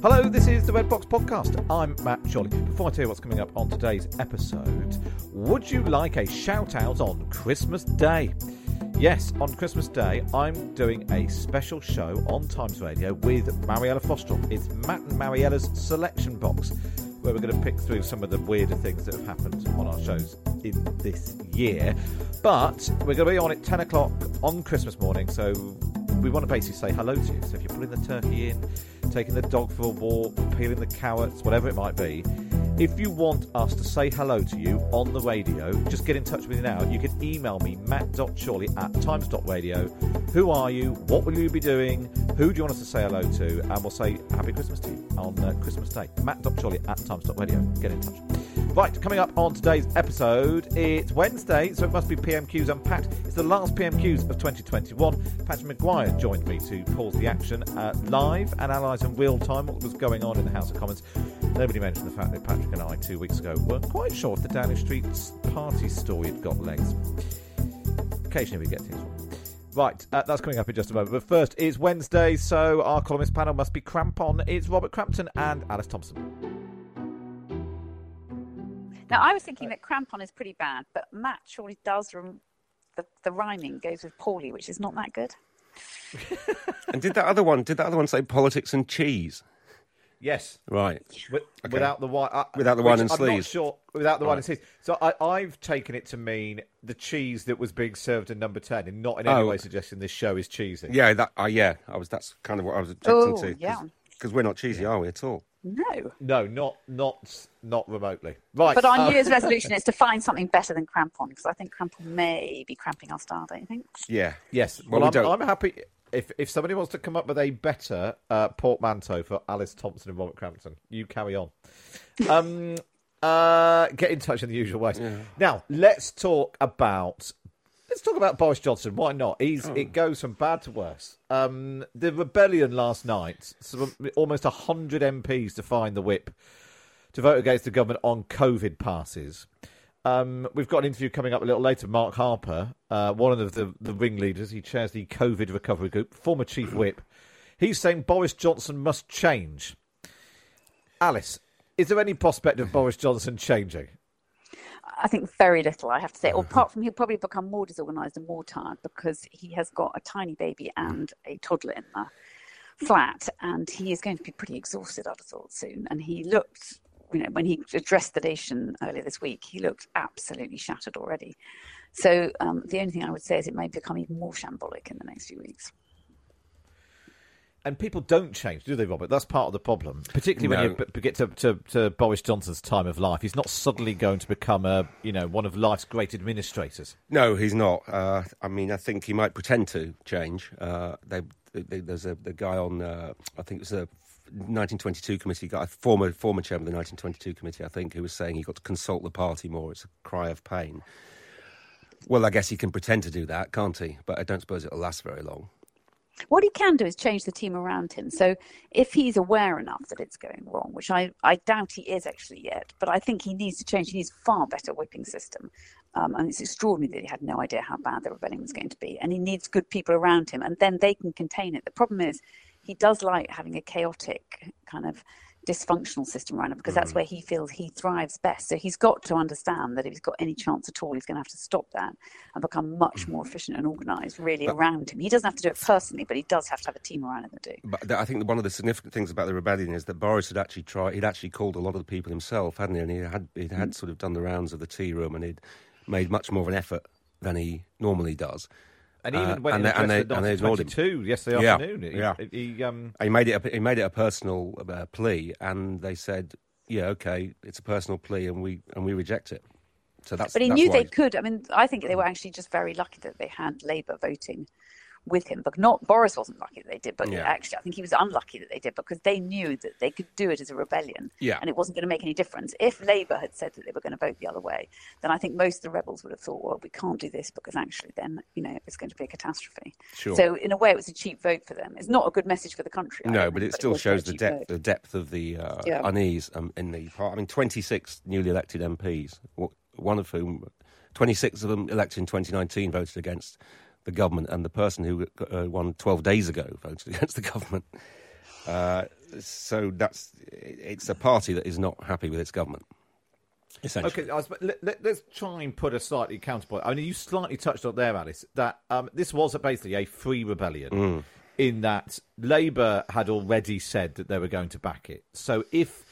hello, this is the Red Box Podcast. I'm Matt Chorley. Before I tell you what's coming up on today's episode, would you like a shout out on Christmas Day? Yes, on Christmas Day, I'm doing a special show on Times Radio with Mariella Frostrup. It's Matt and Mariella's selection box, where we're going to pick through some of the weirder things that have happened on our shows in this year. But we're going to be on at 10 o'clock on Christmas morning, so we want to basically say hello to you. So if you're putting the turkey in, taking the dog for a walk, peeling the carrots, whatever it might be, if you want us to say hello to you on the radio, just get in touch with me now. You can email me, matt.chorley at times.radio. Who are you? What will you be doing? Who do you want us to say hello to? And we'll say Happy Christmas to you on uh, Christmas Day. Matt.chorley at times.radio. Get in touch. Right, coming up on today's episode, it's Wednesday, so it must be PMQs Unpacked. It's the last PMQs of 2021. Patrick Maguire joined me to pause the action uh, live analyse in real time what was going on in the House of Commons. Nobody mentioned the fact that Patrick and I, two weeks ago, weren't quite sure if the Downing Street party story had got legs. Occasionally we get things wrong. Right, uh, that's coming up in just a moment. But first, it's Wednesday, so our columnist panel must be crampon. It's Robert Crampton and Alice Thompson. Now, I was thinking that crampon is pretty bad, but Matt surely does. Rem- the, the rhyming goes with Paulie, which is not that good. And did that other one? Did that other one say politics and cheese? Yes. Right. Wi- Okay. Without the wine, uh, Without the which wine and I'm not sleeves. sure without the wine and Right. sleeves. So I, I've taken it to mean the cheese that was being served in number ten, and not in any Oh. way suggesting this show is cheesy. Yeah. That. Uh, yeah. I was. That's kind of what I was objecting Oh, to. yeah. Because we're not cheesy, are we at all? No. No, not not not remotely. Right. But our New Year's resolution is to find something better than crampon, because I think crampon may be cramping our style, don't you think? Yeah. Yes. Well, Well, we I'm, don't- I'm happy if if somebody wants to come up with a better uh, portmanteau for Alice Thompson and Robert Crampton. You carry on. Um. Uh, get in touch in the usual ways. Now, let's talk about let's talk about Boris Johnson. Why not? He's it goes from bad to worse. Um, the rebellion last night, so almost hundred MPs to find the whip to vote against the government on COVID passes. Um, we've got an interview coming up a little later. Mark Harper, uh, one of the, the ringleaders, he chairs the COVID recovery group, former chief whip. He's saying Boris Johnson must change. Alice, is there any prospect of Boris Johnson changing? I think very little, I have to say. Or apart from he'll probably become more disorganised and more tired because he has got a tiny baby and a toddler in the flat, and he is going to be pretty exhausted, have thought, soon. And he looked, you know, when he addressed the nation earlier this week, he looked absolutely shattered already. So um, the only thing I would say is it may become even more shambolic in the next few weeks. And people don't change, do they, Robert? That's part of the problem, particularly when you get to, to, to Boris Johnson's time of life. He's not suddenly going to become a, you know, one of life's great administrators. No, he's not. Uh, I mean, I think he might pretend to change. Uh, they, they, there's a the guy on. Uh, I think it was a 1922 committee guy, former former chairman of the 1922 committee. I think who was saying he got to consult the party more. It's a cry of pain. Well, I guess he can pretend to do that, can't he? But I don't suppose it'll last very long. What he can do is change the team around him. So if he's aware enough that it's going wrong, which I, I doubt he is actually yet, but I think he needs to change. He needs far better whipping system. Um, and it's extraordinary that he had no idea how bad the rebellion was going to be. And he needs good people around him, and then they can contain it. The problem is he does like having a chaotic kind of dysfunctional system right now because that's mm. where he feels he thrives best. So he's got to understand that if he's got any chance at all, he's going to have to stop that and become much mm. more efficient and organised really around him. He doesn't have to do it personally, but he does have to have a team around him that do. But I think one of the significant things about the rebellion is that Boris had actually tried. He'd actually called a lot of the people himself, hadn't he? And he had he'd had mm. sort of done the rounds of the tea room, and he'd made much more of an effort than he normally does. And even Uh, when and he they- and addressed they- the and they ignored him. 1922 yesterday Yeah, afternoon, he, yeah. he, um, He made it. A, he made it a personal uh, plea, and they said, "Yeah, okay, it's a personal plea, and we and we reject it." So that's. But he that's knew why they could. I mean, I think they were actually just very lucky that they had Labour voting with him. But not Boris wasn't lucky that they did. But Yeah. actually, I think he was unlucky that they did because they knew that they could do it as a rebellion, Yeah. and it wasn't going to make any difference. If Labour had said that they were going to vote the other way, then I think most of the rebels would have thought, well, we can't do this because actually, then you know, it's going to be a catastrophe. Sure. So in a way, it was a cheap vote for them. It's not a good message for the country. No, don't but think, it still was a shows the depth, vote. the depth of the uh, Yeah. unease um, in the part. I mean, 26 newly elected MPs, one of whom, 26 of them elected in 2019, voted against the government, and the person who uh, won 12 days ago voted against the government. Uh, so that's it's a party that is not happy with its government. Essentially. Okay, I was, let, let, us try and put a slightly counterpoint. I mean, you slightly touched on there, Alice, that um, this was basically a free rebellion Mm. in that Labour had already said that they were going to back it. So if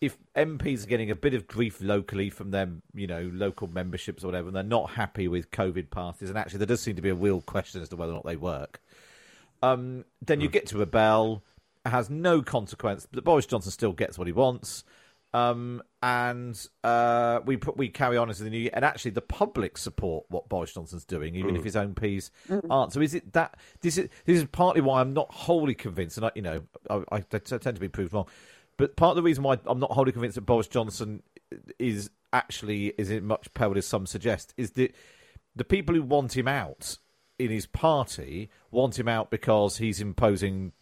if MPs are getting a bit of grief locally from their, you know, local memberships or whatever, and they're not happy with COVID passes, and actually there does seem to be a real question as to whether or not they work, um, then you get to rebel. It has no consequence. But Boris Johnson still gets what he wants. Um, and uh, we put we carry on as the new year, and actually the public support what Boris Johnson's doing, even if his own P's aren't. So is it that this is this is partly why I'm not wholly convinced, and I, you know I, I t- tend to be proved wrong, but part of the reason why I'm not wholly convinced that Boris Johnson is actually is in much peril as some suggest is that the people who want him out in his party want him out because he's imposing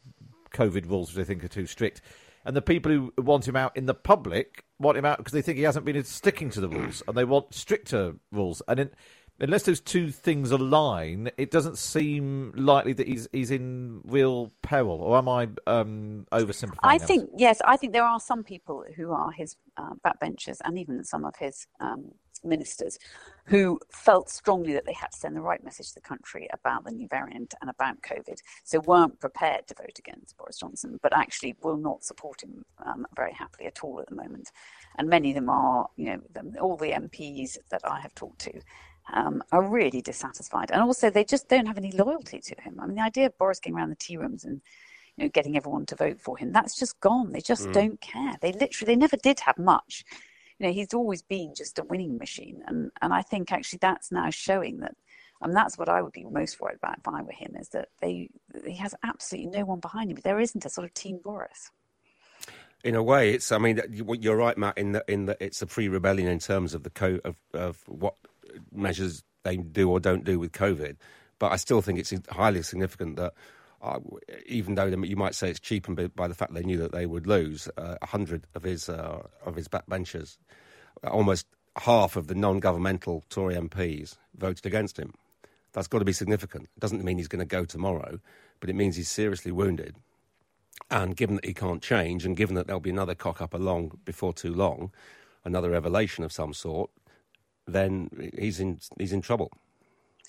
COVID rules which they think are too strict. And the people who want him out in the public want him out because they think he hasn't been sticking to the rules and they want stricter rules. And in, unless those two things align, it doesn't seem likely that he's he's in real peril. Or am I um, oversimplifying? I Alice? think yes, I think there are some people who are his uh, backbenchers and even some of his um, ministers who felt strongly that they had to send the right message to the country about the new variant and about COVID, so weren't prepared to vote against Boris Johnson, but actually will not support him um, very happily at all at the moment. And many of them are, you know, them, all the MPs that I have talked to. Um, are really dissatisfied, and also they just don't have any loyalty to him. I mean, the idea of Boris going around the tea rooms and you know, getting everyone to vote for him. That's just gone. They just don't care. They literally, they never did have much. You know, he's always been just a winning machine, and and I think actually that's now showing that. And that's what I would be most worried about if I were him is that they he has absolutely no one behind him. There isn't a sort of team Boris. In a way, it's. I mean, you- you're right, Matt. In that, in that, it's a pre-rebellion in terms of the co- of, of what measures they do or don't do with COVID. But I still think it's highly significant that, uh, even though you might say it's cheapened by- the fact they knew that they would lose, uh, a hundred of his uh, of his backbenchers, almost half of the non-governmental Tory MPs voted against him. That's got to be significant. It doesn't mean he's going to go tomorrow, but it means he's seriously wounded. And given that he can't change, and given that there'll be another cock up along before too long, another revelation of some sort, then he's in he's in trouble.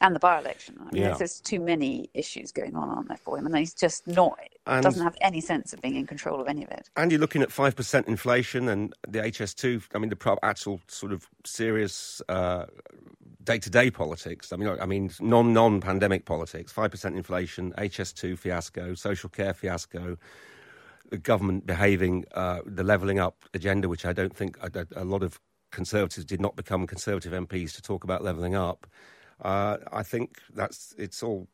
And the by-election. I mean, Yeah. there's, too many issues going on on there for him, and he's just not And- doesn't have any sense of being in control of any of it. And you're looking at five percent inflation, and the HS2. I mean, the actual sort of serious uh, day-to-day politics. I mean, I mean, non non-pandemic politics. Five percent inflation, HS2 fiasco, social care fiasco. The government behaving, uh, the levelling up agenda, which I don't think a, a lot of Conservatives did not become Conservative MPs to talk about levelling up. Uh, I think that's it's all.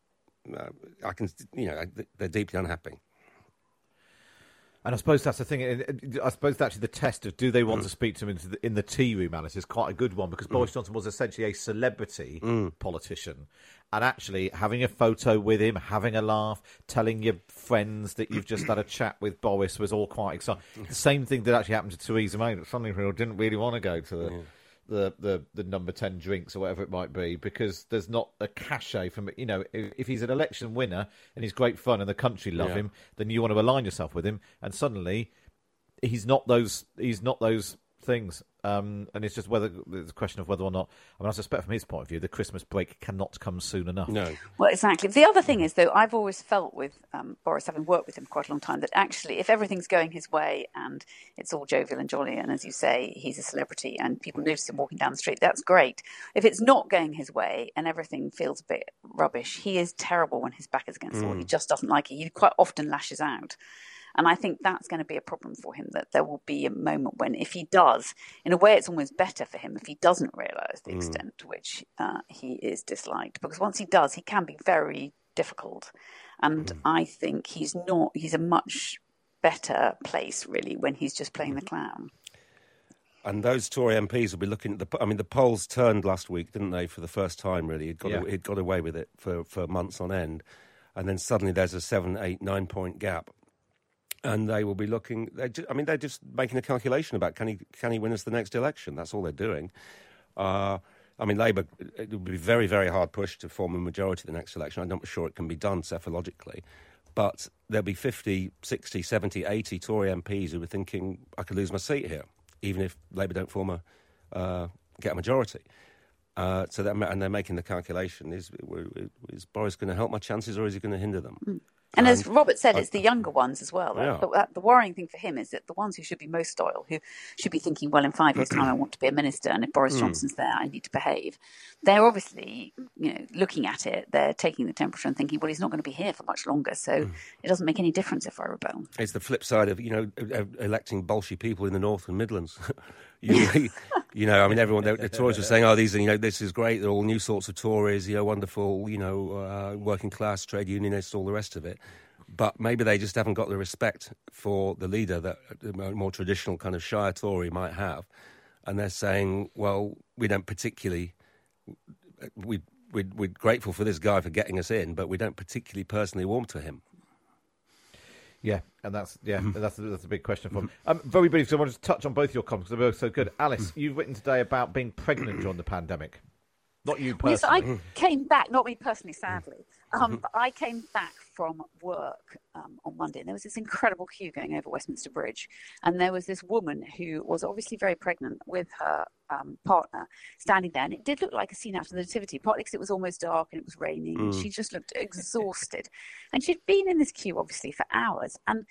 Uh, I can, you know, they're deeply unhappy. And I suppose that's the thing. I suppose actually the test of do they want to mm. speak to him in the, in the tea room, Alice, is quite a good one because mm. Boris Johnson was essentially a celebrity mm. politician. And actually, having a photo with him, having a laugh, telling your friends that you've just had a chat with Boris was all quite exciting. The same thing that actually happened to Theresa May. That suddenly people didn't really want to go to the. The, the the number 10 drinks or whatever it might be because there's not a cachet from you know if, if he's an election winner and he's great fun and the country love Yeah. him then you want to align yourself with him and suddenly he's not those. He's not those things. Um, and it's just whether it's a question of whether or not. I mean, I suspect from his point of view, the Christmas break cannot come soon enough. No. Well, exactly. The other thing is, though, I've always felt with um, Boris, having worked with him quite a long time, that actually, if everything's going his way and it's all jovial and jolly, and as you say, he's a celebrity and people notice him walking down the street, that's great. If it's not going his way and everything feels a bit rubbish, he is terrible when his back is against the wall. He just doesn't like it. He quite often lashes out. And I think that's going to be a problem for him. That there will be a moment when, if he does, in a way, it's almost better for him if he doesn't realise the mm. extent to which uh, he is disliked. Because once he does, he can be very difficult. And mm. I think he's not. He's a much better place really when he's just playing the mm-hmm. clown. And those Tory MPs will be looking at the. I mean, the polls turned last week, didn't they? For the first time, really, he'd got Yeah. he'd got away with it for, for months on end, and then suddenly there's a seven, eight, nine point gap, and they will be looking. They ju- I mean, they're just making a calculation about can he can he win us the next election? That's all they're doing. Uh, I mean, Labour it would be very very hard pushed to form a majority the next election. I'm not sure it can be done psephologically. But there'll be 50, 60, 70, 80 Tory MPs who are thinking, I could lose my seat here, even if Labour don't form a, uh, get a majority. Uh, so that, and they're making the calculation: is, is Boris going to help my chances, or is he going to hinder them? And as Robert said, it's the younger ones as well. Yeah. But that, the worrying thing for him is that the ones who should be most loyal, who should be thinking, well, in five years' time, I want to be a minister, and if Boris hmm. Johnson's there, I need to behave. They're obviously, you know, looking at it. They're taking the temperature and thinking, well, he's not going to be here for much longer, so hmm. it doesn't make any difference if I rebel. It's the flip side of you know electing bolshy people in the North and Midlands. you, you know, I mean, everyone the, the Tories were saying, "Oh, these are you know, this is great. They're all new sorts of Tories. You know, wonderful. You know, uh, working class, trade unionists, all the rest of it." But maybe they just haven't got the respect for the leader that a more traditional kind of Shire Tory might have, and they're saying, "Well, we don't particularly." We, we, we're grateful for this guy for getting us in, but we don't particularly personally warm to him. Yeah, and that's yeah, mm-hmm. that's that's a big question for him. Mm-hmm. Um, very briefly, so I want to touch on both your comments because they're both so good. Mm-hmm. Alice, you've written today about being pregnant during the pandemic. Not you Yes, personally. I came back, not me personally, sadly, um, but I came back from work um, on Monday, and there was this incredible queue going over Westminster Bridge, and there was this woman who was obviously very pregnant with her um, partner standing there, and it did look like a scene out of the Nativity, partly because it was almost dark and it was raining, and she just looked exhausted, and she'd been in this queue obviously for hours, and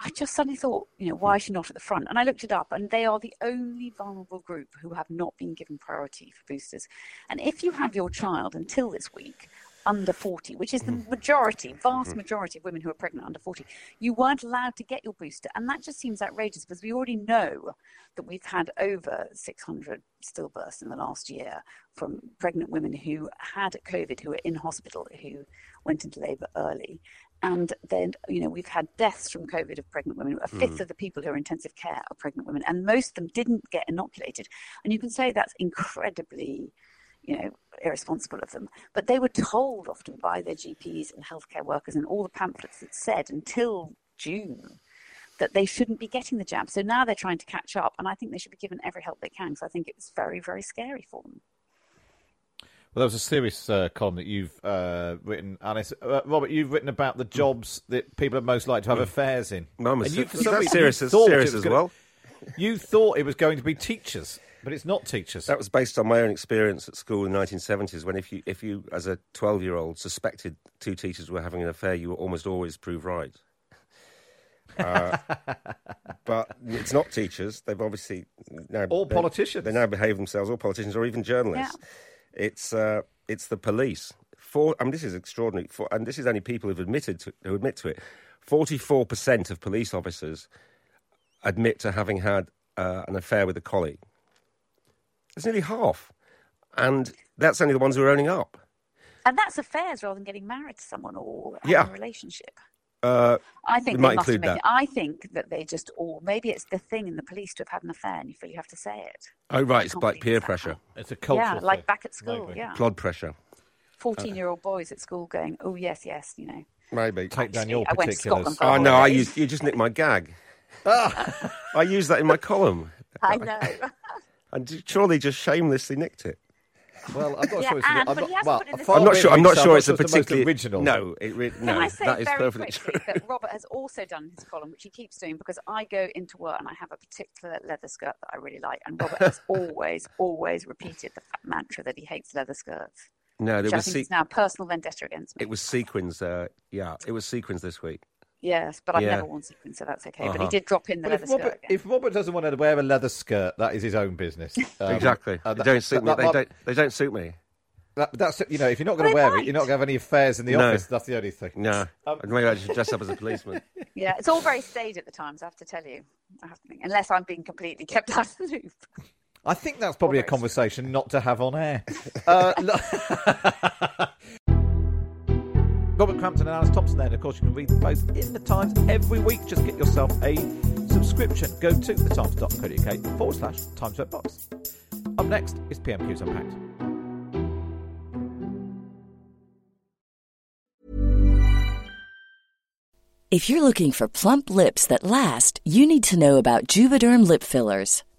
I just suddenly thought, you know, why hmm. is she not at the front? And I looked it up, and they are the only vulnerable group who have not been given priority for boosters. And if you have your child until this week under 40, which is the mm. majority, vast mm-hmm. majority of women who are pregnant under 40, you weren't allowed to get your booster. And that just seems outrageous because we already know that we've had over 600 stillbirths in the last year from pregnant women who had COVID, who were in hospital, who went into labour early. And then, you know, we've had deaths from COVID of pregnant women. A fifth mm. of the people who are in intensive care are pregnant women, and most of them didn't get inoculated. And you can say that's incredibly, you know, irresponsible of them. But they were told often by their GPs and healthcare workers and all the pamphlets that said until June that they shouldn't be getting the jab. So now they're trying to catch up, and I think they should be given every help they can. So I think it was very, very scary for them. Well, there was a serious uh, column that you've uh, written, Alice. Uh, Robert, you've written about the jobs that people are most likely to have affairs in. Mum, And it's- you- for that's some serious you as- thought serious as gonna- well. You thought it was going to be teachers, but it's not teachers. That was based on my own experience at school in the 1970s, when if you, if you as a 12 year old, suspected two teachers were having an affair, you were almost always proved right. Uh, but it's not teachers. They've obviously now all politicians. They now behave themselves, all politicians, or even journalists. It's uh, it's the police. For I mean, this is extraordinary. For, and this is only people who've admitted to, who admit to it. Forty-four percent of police officers admit to having had uh, an affair with a colleague. It's nearly half, and that's only the ones who are owning up. And that's affairs rather than getting married to someone or having Yeah. a relationship. Uh, I think We they might must include admit that. I think that they just all maybe it's the thing in the police to have had an affair and you feel you have to say it. oh, right, it's like peer that. pressure, It's a cultural yeah, like thing. back at school. Maybe. Yeah, blood pressure, fourteen year old boys at school going, "Oh yes, yes," you know. maybe. Take down your I went particulars. Scotland for Oh no, I holidays. used, you just nicked my gag. I used that in my column. I know. And surely just shamelessly nicked it. Well, I'm not Yeah, sure it's. and- I'm not, well, put in the far I'm not sure. I'm not sure it's a particularly original. No, it re- Can I say that is very perfectly quickly true. that Robert has also done his column, which he keeps doing because I go into work and I have a particular leather skirt that I really like, and Robert has always, always repeated the mantra that he hates leather skirts. No, Which there I was think se- is now personal vendetta against me. it was sequins. Uh, yeah, it was sequins this week. Yes, but I've Yeah. never worn sequins, so that's okay. But Uh-huh. he did drop in the But if leather skirt Robert, again. if Robert doesn't want to wear a leather skirt, that is his own business. Um, exactly. uh, they don't suit that- me. that They don't. They don't suit me. that- that's you know, if you're not going to They wear it, you're not going to have any affairs in the No. office. That's the only thing. No, Um, maybe I should dress up as a policeman. Yeah, it's all very staid at the times, I have to tell you. I have to think, unless I'm being completely kept out of the loop. I think that's probably a conversation not to have on air. uh, lo- Robert Crampton and Alice Thompson there. And of course, you can read them both in the Times every week. Just get yourself a subscription. Go to thetimes.co.uk forward slash Times Box. Up next is PMQ's Unpacked. If you're looking for plump lips that last, you need to know about Juvederm lip fillers.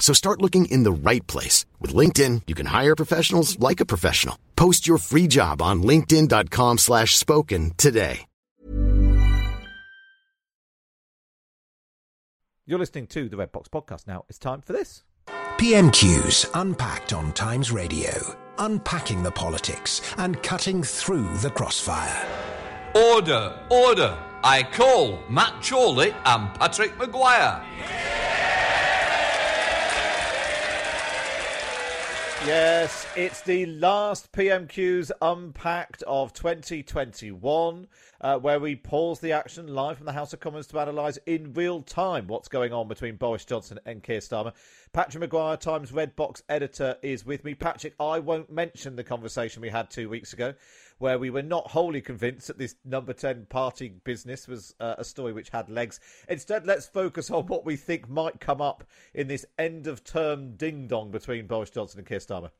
So start looking in the right place. With LinkedIn, you can hire professionals like a professional. Post your free job on linkedin.com slash spoken today. You're listening to the Red Box Podcast. Now it's time for this. PMQs unpacked on Times Radio, unpacking the politics and cutting through the crossfire. Order, order. I call Matt Chorley and Patrick Maguire. Yes, it's the last PMQs unpacked of 2021, uh, where we pause the action live from the House of Commons to analyse in real time what's going on between Boris Johnson and Keir Starmer. Patrick Maguire, Times Red Box editor, is with me. Patrick, I won't mention the conversation we had two weeks ago, where we were not wholly convinced that this number 10 party business was uh, a story which had legs. Instead, let's focus on what we think might come up in this end of term ding dong between Boris Johnson and Keir Starmer.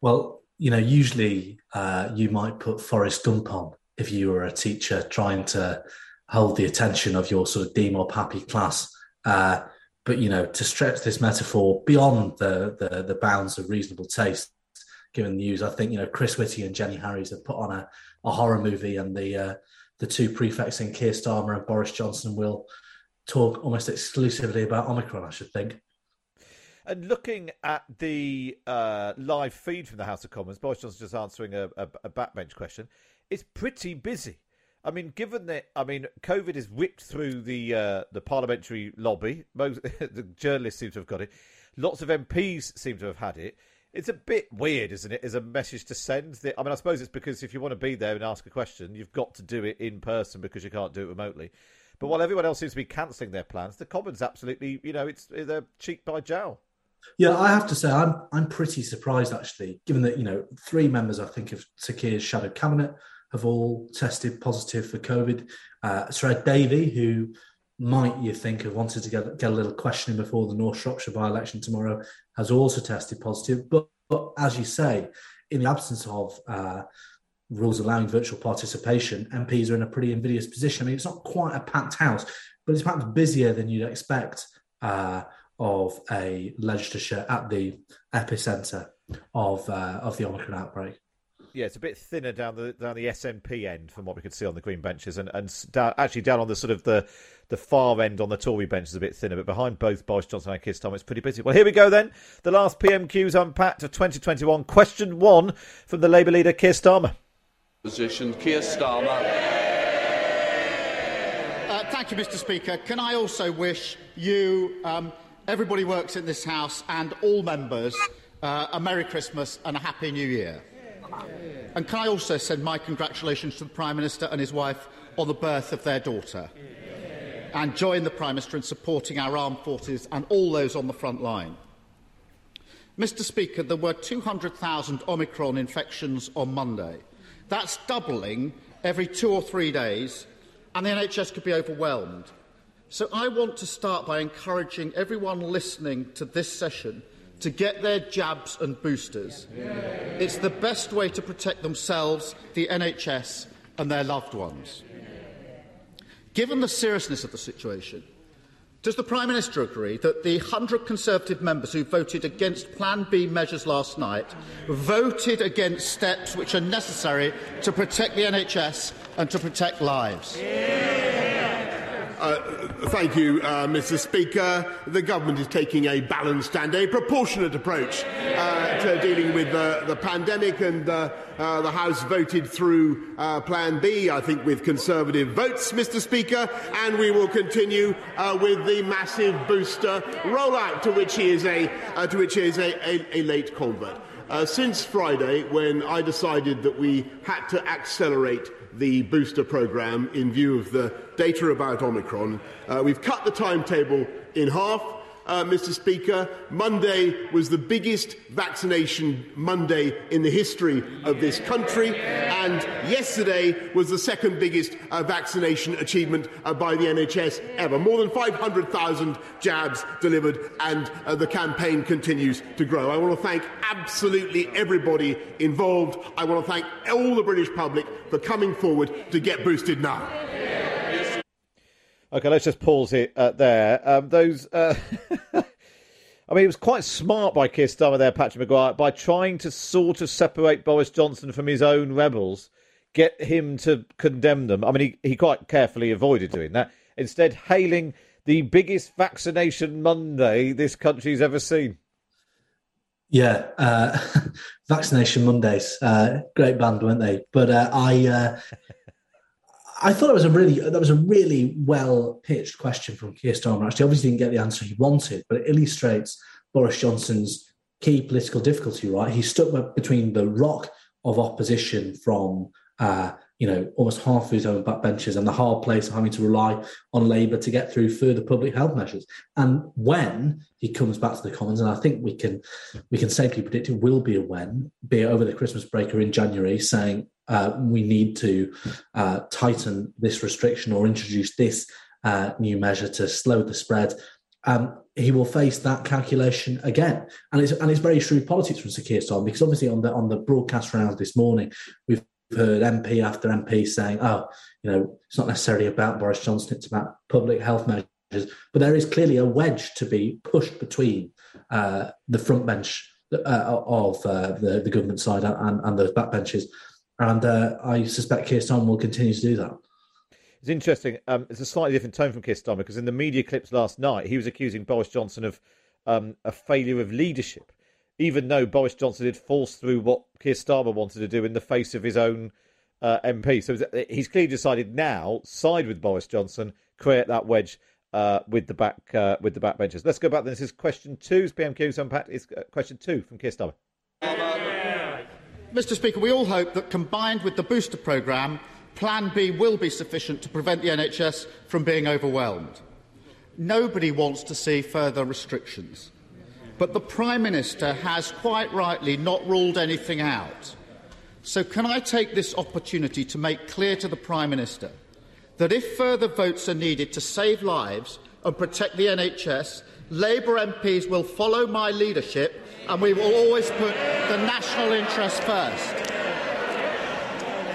Well, you know, usually uh, you might put Forrest Gump on if you were a teacher trying to hold the attention of your sort of Dean or Pappy class. Uh, but you know, to stretch this metaphor beyond the, the the bounds of reasonable taste, given the news, I think you know Chris Whitty and Jenny Harries have put on a, a horror movie, and the uh, the two prefects in Keir Starmer and Boris Johnson will talk almost exclusively about Omicron. I should think. And looking at the uh, live feed from the House of Commons, Boris Johnson's just answering a, a, a backbench question. It's pretty busy. I mean, given that I mean, COVID has whipped through the uh, the parliamentary lobby. Most the journalists seem to have got it. Lots of MPs seem to have had it. It's a bit weird, isn't it, as a message to send? I mean, I suppose it's because if you want to be there and ask a question, you've got to do it in person because you can't do it remotely. But while everyone else seems to be cancelling their plans, the Commons absolutely, you know, it's they're cheek by jowl. Yeah, I have to say I'm I'm pretty surprised actually, given that you know three members I think of Sir Keir's shadow cabinet have all tested positive for COVID. Uh, Sir Ed Davey, who might you think have wanted to get, get a little questioning before the North Shropshire by-election tomorrow, has also tested positive. But, but as you say, in the absence of uh, rules allowing virtual participation, MPs are in a pretty invidious position. I mean, it's not quite a packed house, but it's perhaps busier than you'd expect uh, of a legislature at the epicentre of uh, of the Omicron outbreak. Yeah, it's a bit thinner down the down the SNP end from what we could see on the Green benches, and and down, actually down on the sort of the the far end on the Tory bench is a bit thinner, but behind both Boris Johnson and Keir Starmer, it's pretty busy. Well, here we go then. The last PMQs unpacked of 2021. Question one from the Labour leader Keir Starmer. Position Keir Starmer. Uh, thank you, Mr. Speaker. Can I also wish you, um, everybody works in this House, and all members uh, a Merry Christmas and a Happy New Year. And can I also send my congratulations to the Prime Minister and his wife on the birth of their daughter? And join the Prime Minister in supporting our armed forces and all those on the front line. Mr Speaker, there were 200,000 Omicron infections on Monday. That's doubling every two or three days, and the NHS could be overwhelmed. So I want to start by encouraging everyone listening to this session – to get their jabs and boosters. Yeah. It's the best way to protect themselves, the NHS, and their loved ones. Given the seriousness of the situation, does the Prime Minister agree that the 100 Conservative members who voted against Plan B measures last night voted against steps which are necessary to protect the NHS and to protect lives? Yeah. Uh, thank you, uh, Mr. Speaker. The government is taking a balanced and a proportionate approach uh, to dealing with the pandemic, and uh, uh, the House voted through Plan B, I think, with Conservative votes, Mr. Speaker, and we will continue with the massive booster rollout to which he is a, to which he is a, a, a late convert. since Friday, when I decided that we had to accelerate the booster program in view of the data about Omicron. Uh, we've cut the timetable in half. Uh, Mr. Speaker, Monday was the biggest vaccination Monday in the history of this country, and yesterday was the second biggest uh, vaccination achievement uh, by the NHS ever. More than 500,000 jabs delivered, and uh, the campaign continues to grow. I want to thank absolutely everybody involved. I want to thank all the British public for coming forward to get boosted now. Okay, let's just pause it uh, there. Um, those, uh, I mean, it was quite smart by Keir Starmer there, Patrick Maguire, by trying to sort of separate Boris Johnson from his own rebels, get him to condemn them. I mean, he, he quite carefully avoided doing that. Instead, hailing the biggest vaccination Monday this country's ever seen. Yeah, uh, vaccination Mondays, uh, great band, weren't they? But uh, I, uh, I thought it was a really that was a really well pitched question from Keir Starmer. Actually, obviously didn't get the answer he wanted, but it illustrates Boris Johnson's key political difficulty. Right, he's stuck between the rock of opposition from uh, you know almost half of his own backbenchers and the hard place of having to rely on Labour to get through further public health measures. And when he comes back to the Commons, and I think we can we can safely predict it will be a when, be it over the Christmas break or in January, saying uh, we need to uh, tighten this restriction or introduce this uh, new measure to slow the spread. Um, he will face that calculation again, and it's and it's very shrewd politics from Sir Keir Starmer because obviously on the on the broadcast rounds this morning we've heard MP after MP saying, "Oh, you know, it's not necessarily about Boris Johnson; it's about public health measures." But there is clearly a wedge to be pushed between uh, the front bench uh, of uh, the, the government side and, and those backbenches and uh, I suspect Keir Starmer will continue to do that. It's interesting. Um, it's a slightly different tone from Keir Starmer because in the media clips last night, he was accusing Boris Johnson of um, a failure of leadership, even though Boris Johnson had forced through what Keir Starmer wanted to do in the face of his own uh, MP. So he's clearly decided now side with Boris Johnson, create that wedge uh, with the back uh, with the backbenchers. Let's go back. Then. This is question two. PMQ's unpacked. Is uh, question two from Keir Starmer. Mr Speaker, we all hope that combined with the booster programme, Plan B will be sufficient to prevent the NHS from being overwhelmed. Nobody wants to see further restrictions. But the Prime Minister has quite rightly not ruled anything out. So, can I take this opportunity to make clear to the Prime Minister that if further votes are needed to save lives and protect the NHS, Labour MPs will follow my leadership and we will always put the national interest first.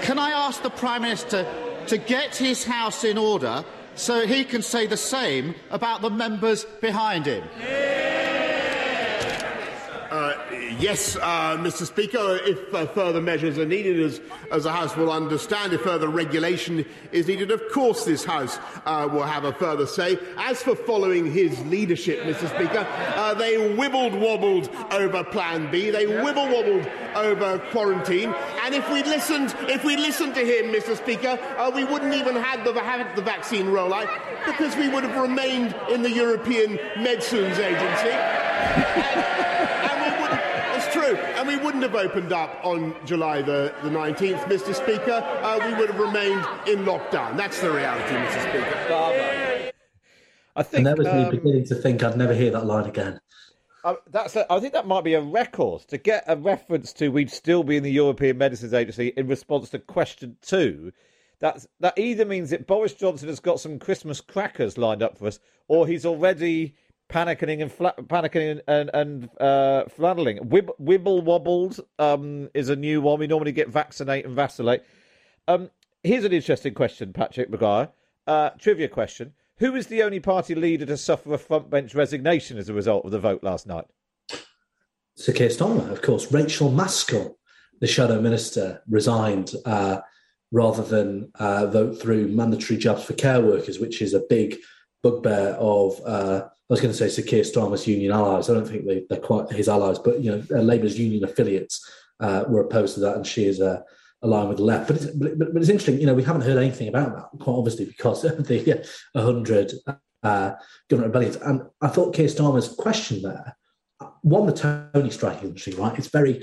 Can I ask the Prime Minister to get his house in order so he can say the same about the members behind him? Uh, yes, uh, Mr. Speaker, if uh, further measures are needed, as, as the House will understand, if further regulation is needed, of course this House uh, will have a further say. As for following his leadership, Mr. Speaker, uh, they wibbled wobbled over Plan B, they wibble wobbled over quarantine, and if we listened, if we listened to him, Mr. Speaker, uh, we wouldn't even have the, have the vaccine rollout because we would have remained in the European Medicines Agency. It's true, and we wouldn't have opened up on July the, the 19th, Mr. Speaker. Uh, we would have remained in lockdown. That's the reality, Mr. Speaker. I think. Inevitably um, beginning to think I'd never hear that line again. Uh, that's a, I think that might be a record to get a reference to we'd still be in the European Medicines Agency in response to question two. That's that either means that Boris Johnson has got some Christmas crackers lined up for us, or he's already panicking and fla- panicking and and uh. Wib- wibble wobbled um, is a new one. We normally get vaccinate and vacillate. Um, here's an interesting question, Patrick Maguire. Uh, trivia question: Who is the only party leader to suffer a front bench resignation as a result of the vote last night? Sir Keir Starmer, of course. Rachel Maskell, the shadow minister, resigned uh, rather than uh, vote through mandatory jobs for care workers, which is a big bugbear of. Uh, I was going to say Sir Keir Starmer's union allies. I don't think they, they're quite his allies, but you know, uh, Labour's union affiliates uh, were opposed to that, and she is uh, aligned with the left. But it's, but, but it's interesting. You know, we haven't heard anything about that, quite obviously, because of the uh, 100 uh, government rebellions. And I thought Keir Starmer's question there one the Tony striking industry, right? It's very,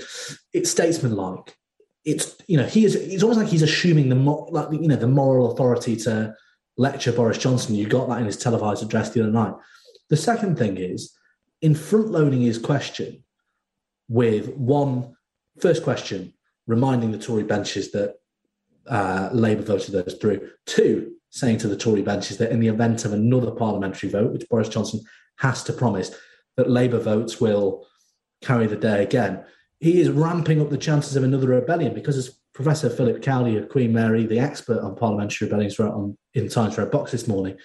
it's statesmanlike. It's you know he is. It's almost like he's assuming the mo- like you know the moral authority to lecture Boris Johnson. You got that in his televised address the other night. The second thing is in front loading his question with one first question, reminding the Tory benches that uh, Labour voted those through. Two, saying to the Tory benches that in the event of another parliamentary vote, which Boris Johnson has to promise, that Labour votes will carry the day again. He is ramping up the chances of another rebellion because, as Professor Philip Cowley of Queen Mary, the expert on parliamentary rebellions, wrote on in Times Red Box this morning,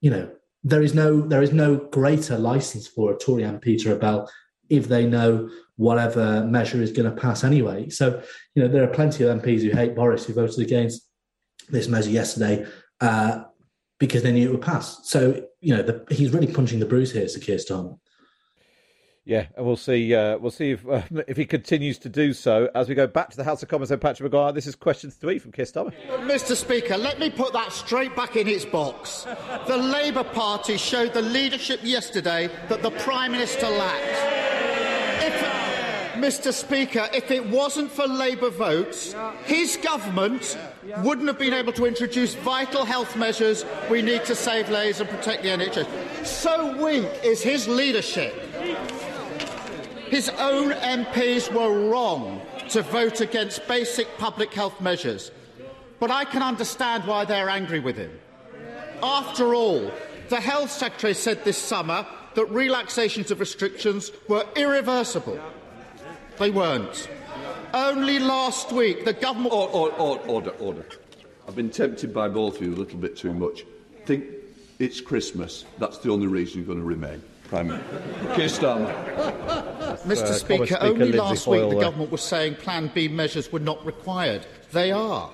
you know, there is no there is no greater license for a Tory MP to rebel if they know whatever measure is going to pass anyway. So, you know, there are plenty of MPs who hate Boris who voted against this measure yesterday uh, because they knew it would pass. So, you know, the, he's really punching the bruise here, Sir Keir Starmer. Yeah, and we'll see. Uh, we'll see if if he continues to do so as we go back to the House of Commons. And Patrick Maguire, this is question three from Keir Starmer. Mr. Speaker, let me put that straight back in its box. The Labour Party showed the leadership yesterday that the Prime Minister lacked. If, Mr. Speaker, if it wasn't for Labour votes, his government wouldn't have been able to introduce vital health measures we need to save lives and protect the NHS. So weak is his leadership. His own MPs were wrong to vote against basic public health measures. But I can understand why they're angry with him. After all, the Health Secretary said this summer that relaxations of restrictions were irreversible. They weren't. Only last week, the government. Order, order, order, order. I've been tempted by both of you a little bit too much. Think it's Christmas. That's the only reason you're going to remain. Prime Minister. Starmer. Mr. Uh, Speaker, Speaker only Lindsay last Hoyle week the there. government was saying Plan B measures were not required. They are.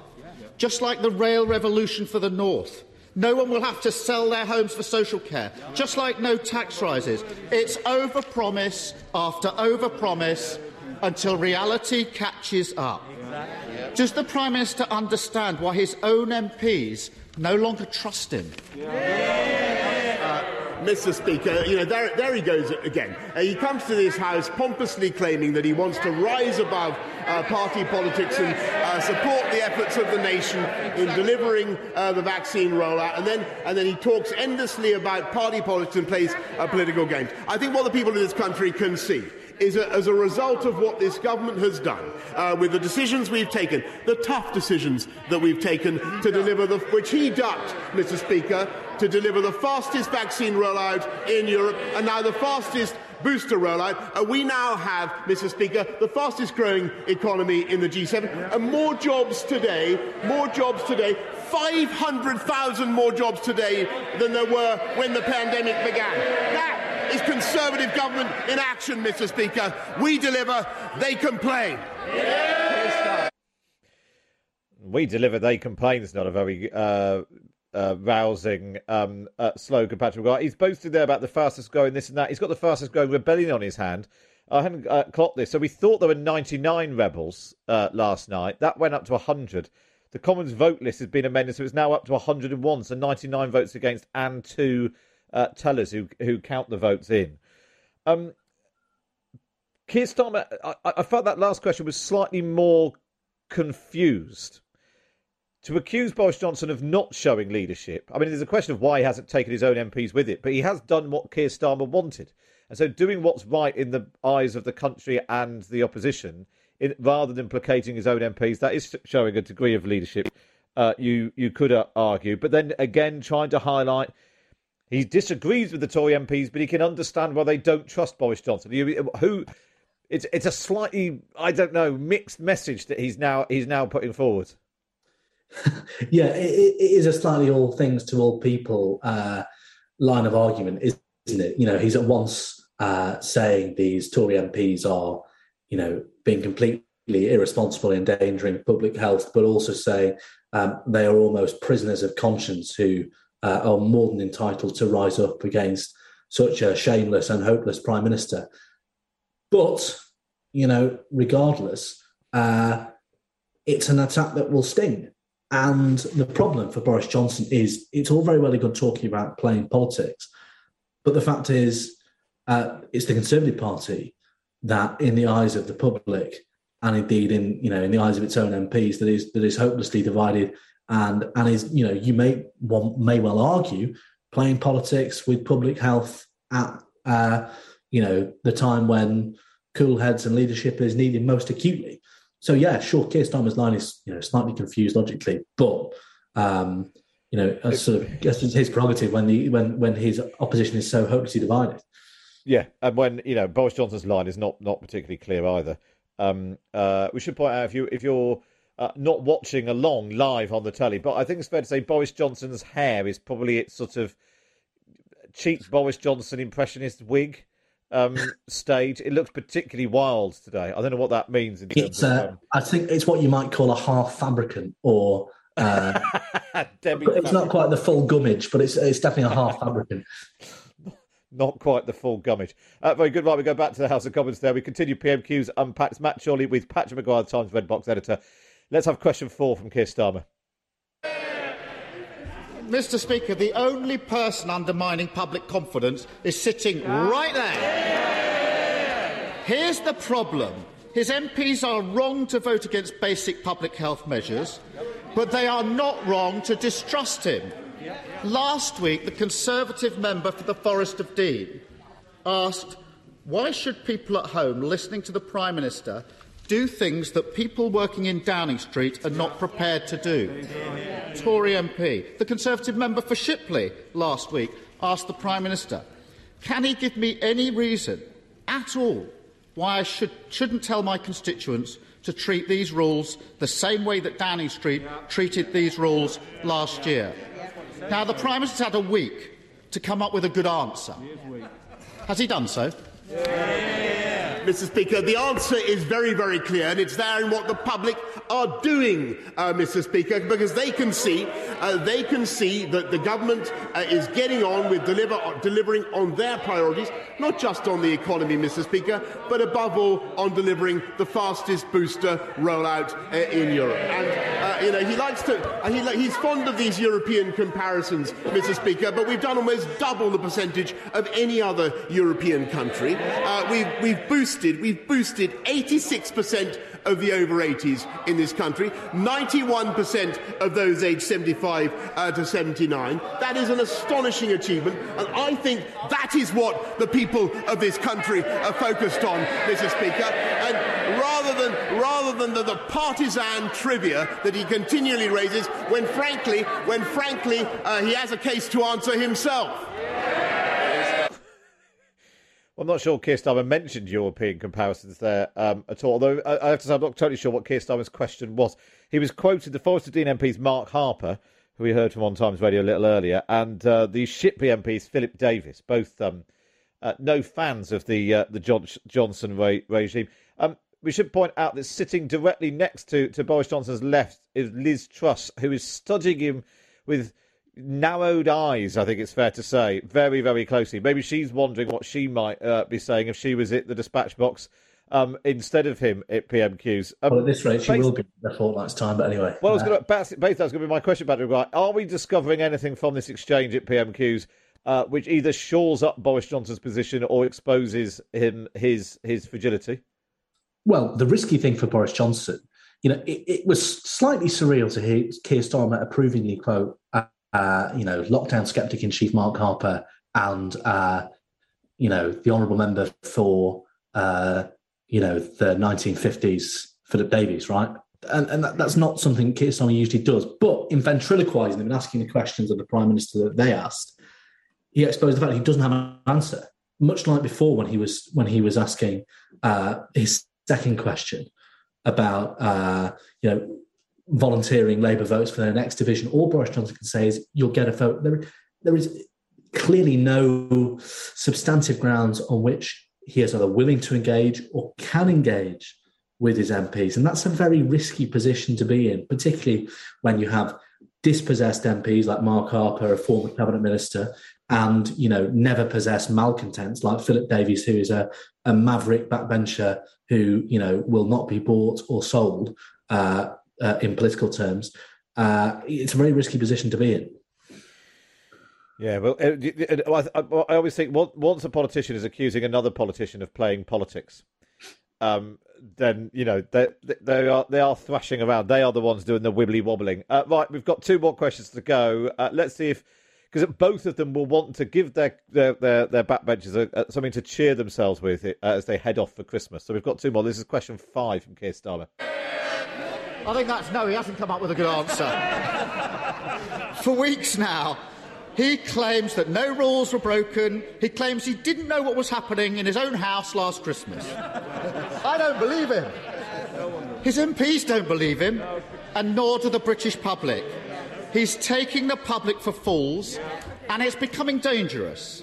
Just like the rail revolution for the North. No one will have to sell their homes for social care, just like no tax rises. It's overpromise after overpromise until reality catches up. Does the Prime Minister understand why his own MPs no longer trust him? Mr. Speaker, you know, there, there he goes again. Uh, he comes to this House pompously claiming that he wants to rise above uh, party politics and uh, support the efforts of the nation in delivering uh, the vaccine rollout, and then, and then he talks endlessly about party politics and plays political games. I think what the people of this country can see is a, as a result of what this government has done uh, with the decisions we've taken, the tough decisions that we've taken to deliver the, which he ducked, Mr. Speaker, to deliver the fastest vaccine rollout in Europe and now the fastest booster rollout. We now have, Mr. Speaker, the fastest growing economy in the G7 and more jobs today, more jobs today 500,000 more jobs today than there were when the pandemic began. That is Conservative government in action, Mr. Speaker. We deliver, they complain. We deliver, they complain. It's not a very uh, uh, rousing um, uh, slogan, Patrick. He's boasted there about the fastest growing this and that. He's got the fastest growing rebellion on his hand. I hadn't uh, clocked this. So we thought there were 99 rebels uh, last night. That went up to 100. The Commons vote list has been amended, so it's now up to 101. So 99 votes against and two uh, tellers who who count the votes in. Um, Keir Starmer, I, I felt that last question was slightly more confused. To accuse Boris Johnson of not showing leadership, I mean, there's a question of why he hasn't taken his own MPs with it, but he has done what Keir Starmer wanted. And so, doing what's right in the eyes of the country and the opposition in, rather than placating his own MPs, that is showing a degree of leadership. Uh, you you could uh, argue, but then again, trying to highlight he disagrees with the Tory MPs, but he can understand why they don't trust Boris Johnson. Who it's it's a slightly I don't know mixed message that he's now he's now putting forward. yeah, it, it is a slightly all things to all people uh, line of argument, isn't it? You know, he's at once uh, saying these Tory MPs are you know, being completely irresponsible, endangering public health, but also saying um, they are almost prisoners of conscience who uh, are more than entitled to rise up against such a shameless and hopeless prime minister. But, you know, regardless, uh, it's an attack that will sting. And the problem for Boris Johnson is it's all very well good talking about playing politics, but the fact is, uh, it's the Conservative Party that in the eyes of the public and indeed in you know in the eyes of its own MPs that is that is hopelessly divided and and is you know you may one may well argue playing politics with public health at uh, you know the time when cool heads and leadership is needed most acutely. So yeah, sure, Keir Starmer's line is you know slightly confused logically, but um, you know, sort of his prerogative when the when when his opposition is so hopelessly divided. Yeah, and when you know Boris Johnson's line is not not particularly clear either. Um, uh, we should point out if you if you're uh, not watching along live on the telly, but I think it's fair to say Boris Johnson's hair is probably its sort of cheap Boris Johnson impressionist wig um, stage. It looks particularly wild today. I don't know what that means. In terms it's, uh, of, um... I think it's what you might call a half Fabricant, or uh, it's not quite the full Gummidge, but it's it's definitely a half Fabricant not quite the full Gummidge. Uh, very good. Right, we go back to the House of Commons there. We continue PMQ's Unpacked. Matt Chorley with Patrick Maguire, the Times Red Box editor. Let's have question four from Keir Starmer. Mr. Speaker, the only person undermining public confidence is sitting right there. Here's the problem his MPs are wrong to vote against basic public health measures, but they are not wrong to distrust him. Last week, the Conservative member for the Forest of Dean asked, Why should people at home listening to the Prime Minister do things that people working in Downing Street are not prepared to do? Tory MP. The Conservative member for Shipley last week asked the Prime Minister, Can he give me any reason at all why I should, shouldn't tell my constituents to treat these rules the same way that Downing Street treated these rules last year. Now, the Prime Minister's had a week to come up with a good answer. Has he done so? Yeah. Mr. Speaker, the answer is very, very clear, and it's there in what the public are doing, uh, Mr. Speaker, because they can see uh, they can see that the government uh, is getting on with deliver, delivering on their priorities, not just on the economy, Mr. Speaker, but above all on delivering the fastest booster rollout uh, in Europe. And uh, you know he likes to uh, he, he's fond of these European comparisons, Mr. Speaker, but we've done almost double the percentage of any other European country. we've, we've boosted we've boosted 86 percent of the over 80s in this country, 91% of those aged 75 uh, to 79. That is an astonishing achievement, and I think that is what the people of this country are focused on, Mr. Speaker. And rather than, rather than the, the partisan trivia that he continually raises, when frankly, when frankly uh, he has a case to answer himself. I'm not sure Keir Starmer mentioned European comparisons there um, at all, although I have to say I'm not totally sure what Keir Starmer's question was. He was quoted the Forest of Dean MP's Mark Harper, who we heard from on Times Radio a little earlier, and uh, the Shipley MP's Philip Davies, both um, uh, no fans of the uh, the John- Johnson re- regime. Um, we should point out that sitting directly next to, to Boris Johnson's left is Liz Truss, who is studying him with narrowed eyes, I think it's fair to say, very, very closely. Maybe she's wondering what she might uh, be saying if she was at the dispatch box um, instead of him at PMQs. Um, well, at this rate, she will be in a fortnight's time, but anyway. Well, I was going to, Beth, that's going to be my question about it. Are we discovering anything from this exchange at PMQs uh, which either shores up Boris Johnson's position or exposes him his his fragility? Well, the risky thing for Boris Johnson you know, it, it, was slightly surreal to hear Keir Starmer approvingly quote uh, you know, lockdown skeptic in chief Mark Harper and, uh, you know, the honourable member for, uh, you know, the 1950s, Philip Davies, right? And, and that, that's not something Keir Starmer usually does. But in ventriloquising them and asking the questions of the Prime Minister that they asked, he exposed the fact he doesn't have an answer. Much like before when he was when he was asking uh, his second question about uh, you know volunteering Labour votes for their next division, all Boris Johnson can say is you'll get a vote. There, there is clearly no substantive grounds on which he is either willing to engage or can engage with his MPs. And that's a very risky position to be in, particularly when you have dispossessed MPs like Mark Harper, a former cabinet minister, and you know never possessed malcontents like Philip Davies, who is a, a maverick backbencher who you know will not be bought or sold. Uh, uh, in political terms, uh, it's a very risky position to be in. Yeah, well, uh, I always think once a politician is accusing another politician of playing politics, um, then you know they they are they are thrashing around. They are the ones doing the wibbly wobbling. Uh, right, we've got two more questions to go. Uh, let's see if because both of them will want to give their their their, their backbenchers a, a, something to cheer themselves with uh, as they head off for Christmas. So we've got two more. This is question five from Keir Starmer. I think that's no, he hasn't come up with a good answer. For weeks now, he claims that no rules were broken. He claims he didn't know what was happening in his own house last Christmas. I don't believe him. His MPs don't believe him, and nor do the British public. He's taking the public for fools, and it's becoming dangerous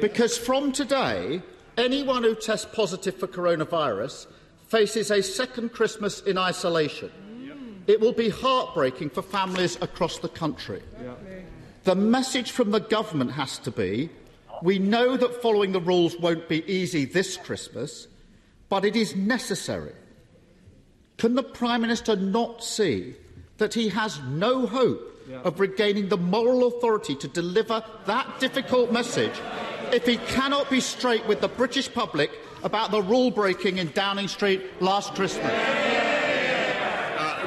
because from today, anyone who tests positive for coronavirus faces a second Christmas in isolation. It will be heartbreaking for families across the country. Yeah. The message from the government has to be we know that following the rules won't be easy this Christmas, but it is necessary. Can the Prime Minister not see that he has no hope yeah. of regaining the moral authority to deliver that difficult message if he cannot be straight with the British public about the rule breaking in Downing Street last Christmas?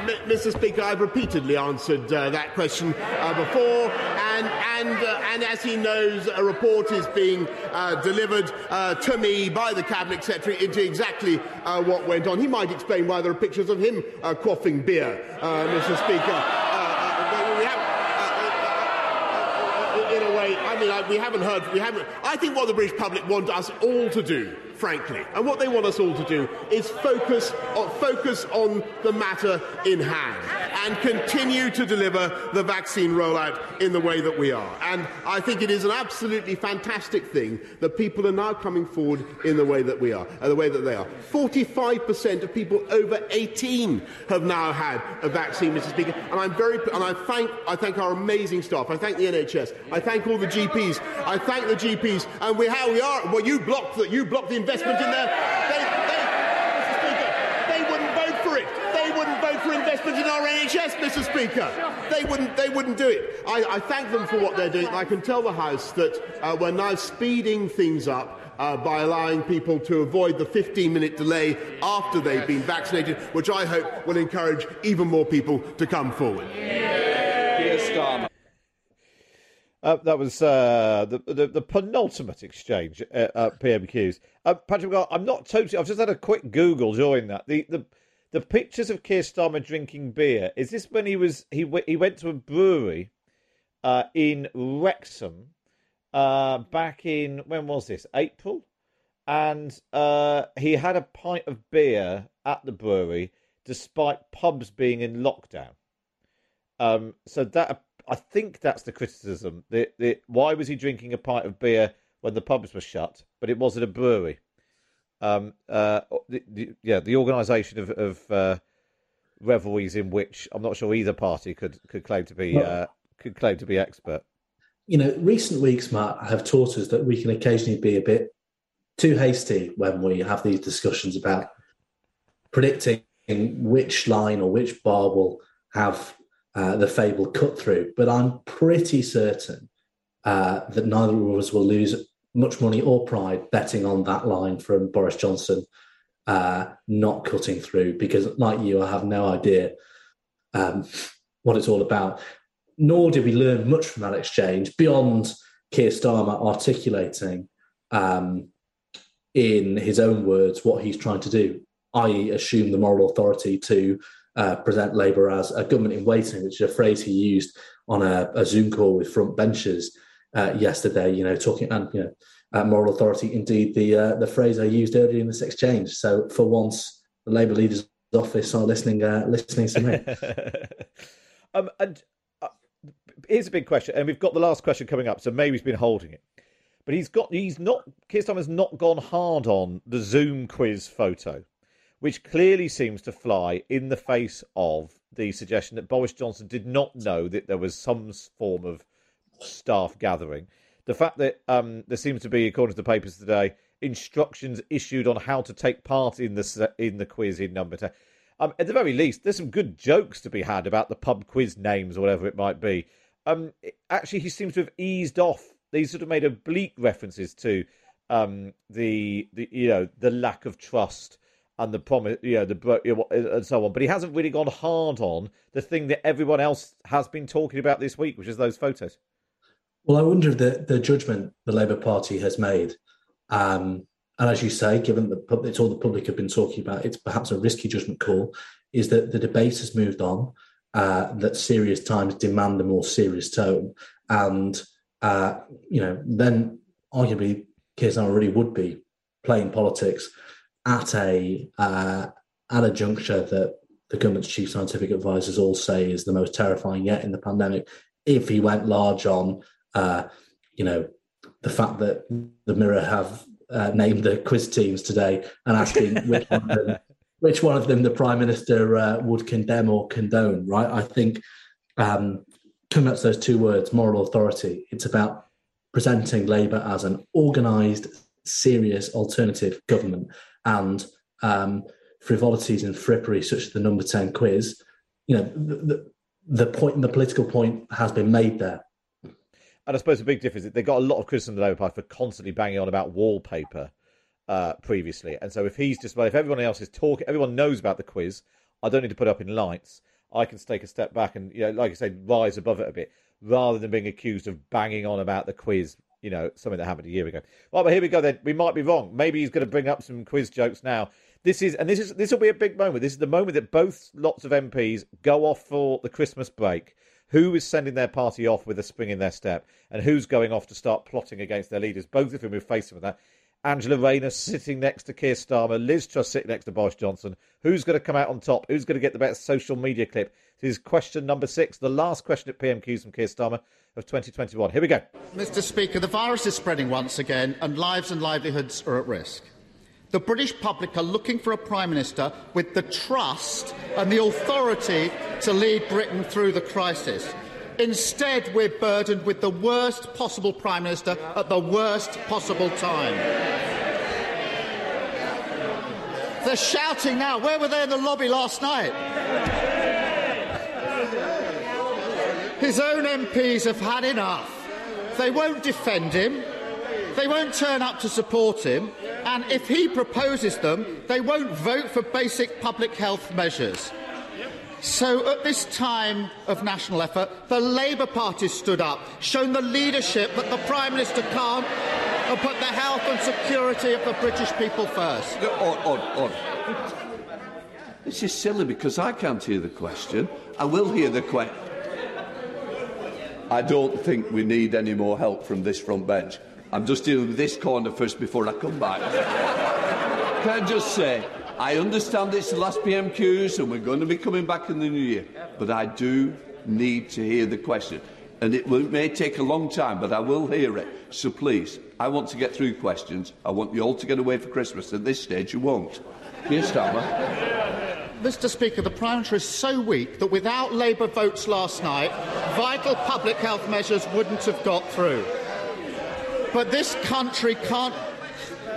Mr. Speaker, I've repeatedly answered uh, that question uh, before, and, and, uh, and as he knows, a report is being uh, delivered uh, to me by the Cabinet Secretary into exactly uh, what went on. He might explain why there are pictures of him quaffing beer, Mr. Speaker. in a way, I mean, I, we haven't heard, we haven't. I think what the British public want us all to do frankly. And what they want us all to do is focus on, focus on the matter in hand. and continue to deliver the vaccine rollout in the way that we are. And I think it is an absolutely fantastic thing that people are now coming forward in the way that we are, uh, the way that they are. 45% of people over 18 have now had a vaccine, Mr. Speaker, and I'm very and I thank I thank our amazing staff. I thank the NHS. I thank all the GPs. I thank the GPs. And we how we are. Well, you blocked that. You blocked the investment in there. They, they, Mr. Speaker, they wouldn't vote for it. They wouldn't vote for investment in our NHS, Mr. Speaker. They wouldn't. They wouldn't do it. I, I thank them for what they're doing. I can tell the House that uh, we're now speeding things up. Uh, by allowing people to avoid the 15 minute delay after they've been vaccinated, which I hope will encourage even more people to come forward. Starmer. Uh, that was uh, the, the the penultimate exchange at, at PMQs. Uh, Patrick, I'm not totally. I've just had a quick Google during that. The the the pictures of Keir Starmer drinking beer. Is this when he was he he went to a brewery uh, in Wrexham uh, back in when was this April, and uh, he had a pint of beer at the brewery despite pubs being in lockdown. Um, so that I think that's the criticism. The, the, why was he drinking a pint of beer when the pubs were shut, but it was at a brewery? Um, uh, the, the, yeah, the organisation of, of uh, revelries in which I'm not sure either party could could claim to be uh, could claim to be expert. You know, recent weeks, Matt, have taught us that we can occasionally be a bit too hasty when we have these discussions about predicting which line or which bar will have uh, the fable cut through. But I'm pretty certain uh, that neither of us will lose much money or pride betting on that line from Boris Johnson uh, not cutting through because, like you, I have no idea um, what it's all about. Nor did we learn much from that exchange beyond Keir Starmer articulating um, in his own words what he's trying to do, i.e., assume the moral authority to uh, present Labour as a government in waiting, which is a phrase he used on a, a Zoom call with front benches uh, yesterday. You know, talking and you know, uh, moral authority. Indeed, the uh, the phrase I used earlier in this exchange. So for once, the Labour leaders' office are listening uh, listening to me. um, and uh, here's a big question, and we've got the last question coming up. So maybe he's been holding it. But he's got he's not Keir Starmer's not gone hard on the Zoom quiz photo which clearly seems to fly in the face of the suggestion that Boris Johnson did not know that there was some form of staff gathering. The fact that um, there seems to be, according to the papers today, instructions issued on how to take part in the in the quiz in number ten. Um, at the very least, there's some good jokes to be had about the pub quiz names or whatever it might be. Um, actually, he seems to have eased off. These sort of made oblique references to um, the the you know the lack of trust and the promise, you know, the and so on. But he hasn't really gone hard on the thing that everyone else has been talking about this week, which is those photos. Well, I wonder if the, the judgment the Labour Party has made, um, and as you say, given that it's all the public have been talking about, it's perhaps a risky judgment call, is that the debate has moved on, uh, that serious times demand a more serious tone, and uh, you know, then arguably Keir Starmer really would be playing politics at a uh, at a juncture that the government's chief scientific advisors all say is the most terrifying yet in the pandemic. If he went large on, uh, you know, the fact that the Mirror have uh, named the quiz teams today and asking which one of them, which one of them the Prime Minister uh, would condemn or condone, right? I think um, coming back to those two words, moral authority, it's about presenting Labour as an organised, serious alternative government and um, frivolities and frippery such as the number 10 quiz, you know, the, the, point, the political point has been made there. And I suppose the big difference is they got a lot of criticism of the Labour Party for constantly banging on about wallpaper uh, previously. And so if he's just, well, if everyone else is talking, everyone knows about the quiz, I don't need to put up in lights. I can take a step back and, you know, like I said, rise above it a bit rather than being accused of banging on about the quiz you know, something that happened a year ago. Well, but here we go then. We might be wrong. Maybe he's going to bring up some quiz jokes now. This is, and this is, this will be a big moment. This is the moment that both lots of MPs go off for the Christmas break. Who is sending their party off with a spring in their step, and who's going off to start plotting against their leaders? Both of whom are facing with that. Angela Rayner sitting next to Keir Starmer, Liz Truss sitting next to Boris Johnson. Who's going to come out on top? Who's going to get the best social media clip? Is question number six, the last question at PMQs from Keir Starmer of 2021. Here we go. Mr. Speaker, the virus is spreading once again, and lives and livelihoods are at risk. The British public are looking for a Prime Minister with the trust and the authority to lead Britain through the crisis. Instead, we're burdened with the worst possible Prime Minister at the worst possible time. They're shouting now. Where were they in the lobby last night? His own MPs have had enough. They won't defend him. They won't turn up to support him. And if he proposes them, they won't vote for basic public health measures. So, at this time of national effort, the Labour Party stood up, shown the leadership that the Prime Minister can't, and put the health and security of the British people first. On, on, on. This is silly because I can't hear the question. I will hear the question. I don't think we need any more help from this front bench. I'm just dealing with this corner first before I come back. Can I just say, I understand it's the last PMQs and we're going to be coming back in the new year, but I do need to hear the question. And it may take a long time, but I will hear it. So please, I want to get through questions. I want you all to get away for Christmas. At this stage, you won't. Starmer. Mr. Speaker, the Prime Minister is so weak that without Labour votes last night, vital public health measures wouldn't have got through. But this country can't.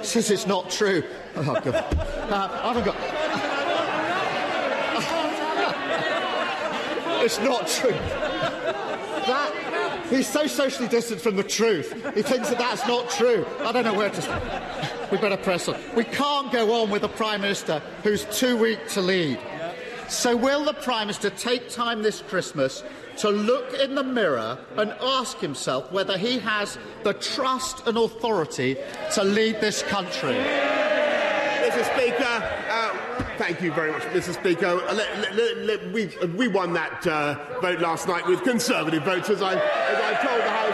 Says it's not true. Oh, God. Uh, I haven't got. it's not true. That. He's so socially distant from the truth. He thinks that that's not true. I don't know where to start. We better press on. We can't go on with a Prime Minister who's too weak to lead. So, will the Prime Minister take time this Christmas to look in the mirror and ask himself whether he has the trust and authority to lead this country? Mr. Speaker, uh, thank you very much, Mr. Speaker. Uh, let- let- let- we, uh, we won that uh, vote last night with Conservative votes, as I, as I told the House.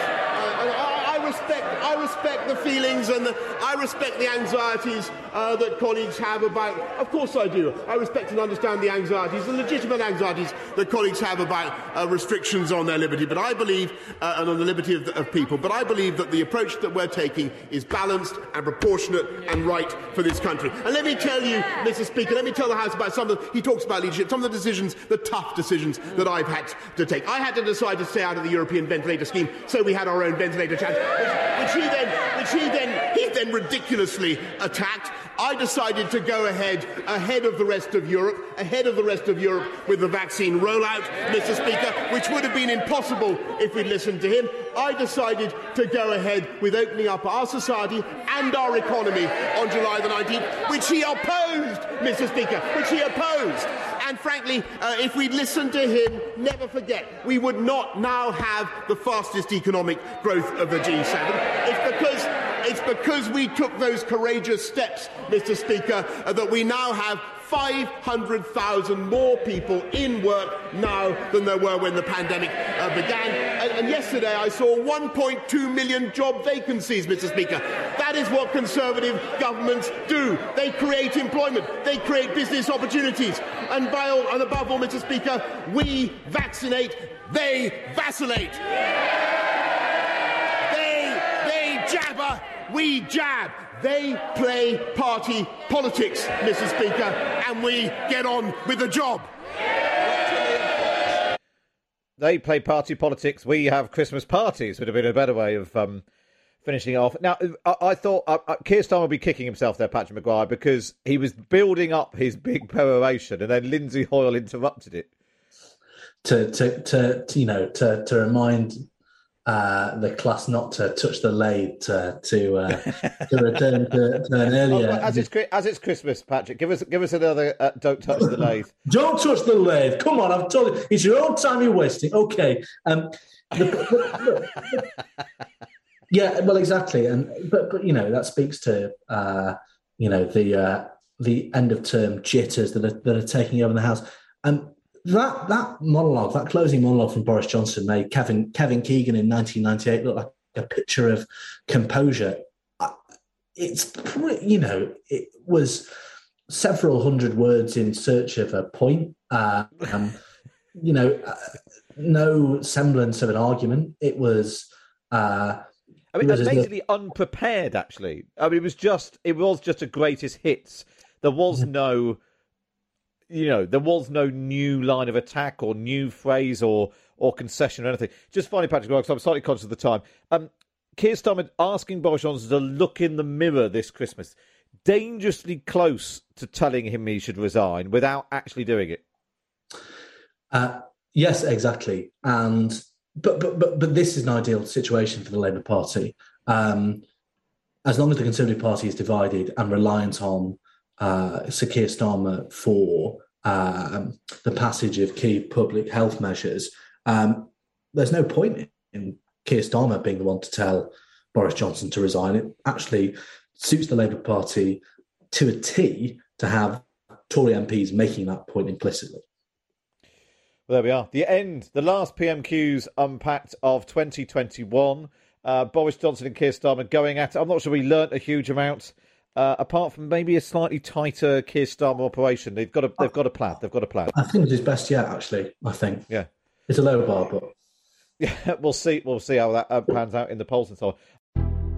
Respect the feelings and the, I respect the anxieties uh, that colleagues have about. Of course, I do. I respect and understand the anxieties, the legitimate anxieties that colleagues have about uh, restrictions on their liberty. But I believe, uh, and on the liberty of, the, of people. But I believe that the approach that we're taking is balanced and proportionate and right for this country. And let me tell you, Mr. Speaker, let me tell the House about some of the, he talks about leadership, some of the decisions, the tough decisions that I've had to take. I had to decide to stay out of the European ventilator scheme, so we had our own ventilator challenge, which, which he then, which he then, he then ridiculously attacked. I decided to go ahead, ahead of the rest of Europe, ahead of the rest of Europe with the vaccine rollout, Mr. Speaker, which would have been impossible if we'd listened to him. I decided to go ahead with opening up our society and our economy on July the 19th, which he opposed, Mr. Speaker, which he opposed. And frankly, uh, if we'd listened to him, never forget, we would not now have the fastest economic growth of the G7. It's because it's because we took those courageous steps, Mr. Speaker, uh, that we now have 500,000 more people in work now than there were when the pandemic uh, began. And, and yesterday I saw 1.2 million job vacancies, Mr. Speaker. That is what Conservative governments do. They create employment, they create business opportunities. And, by all, and above all, Mr. Speaker, we vaccinate, they vacillate. They, they jabber, we jab. They play party politics, Mr. Speaker, and we get on with the job. They play party politics. We have Christmas parties. Would have been a better way of um, finishing off. Now, I, I thought uh, uh, Keir Starmer would be kicking himself there, Patrick Maguire, because he was building up his big peroration, and then Lindsay Hoyle interrupted it. to to to, to you know to to remind uh, the class not to touch the lathe to to, uh, to return to, to an Oh, earlier. well, as it's as it's Christmas, Patrick, give us give us another. Uh, don't touch the lathe. Don't touch the lathe. Come on, I've told you. It's your own time you're wasting. Okay. Um, the- yeah, well, exactly. And but but you know that speaks to uh, you know the uh, the end of term jitters that are that are taking over the house. And that that monologue, that closing monologue from Boris Johnson made Kevin Kevin Keegan in 1998 look like a picture of composure. It's you know it was several hundred words in search of a point. Uh, um, you know, uh, no semblance of an argument. It was. Uh, I mean, amazingly unprepared. Actually, I mean, it was just it was just a greatest hits. There was no, you know, there was no new line of attack or new phrase or or concession or anything. Just finally, Patrick, because I'm slightly conscious of the time. Um, Keir Starmer asking Boris Johnson to look in the mirror this Christmas, dangerously close to telling him he should resign without actually doing it. Uh, yes, exactly. And but but but but this is an ideal situation for the Labour Party. Um, as long as the Conservative Party is divided and reliant on uh, Sir Keir Starmer for um, the passage of key public health measures, um, there's no point in Keir Starmer being the one to tell Boris Johnson to resign. It actually suits the Labour Party to a T to have Tory MPs making that point implicitly. Well, there we are. The end, the last PMQs unpacked of 2021. Uh, Boris Johnson and Keir Starmer going at it. I'm not sure we learnt a huge amount, uh, apart from maybe a slightly tighter Keir Starmer operation. They've got a they've got a plan. They've got a plan. I think it's his best yet. Actually, I think. Yeah, it's a low bar, but yeah, we'll see. We'll see how that uh, pans out in the polls and so on.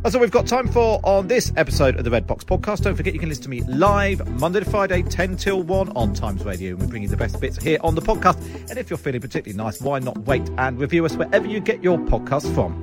That's all we've got time for on this episode of the Red Box Podcast. Don't forget you can listen to me live Monday to Friday, 10 till 1 on Times Radio. And we bring you the best bits here on the podcast. And if you're feeling particularly nice, why not wait and review us wherever you get your podcast from?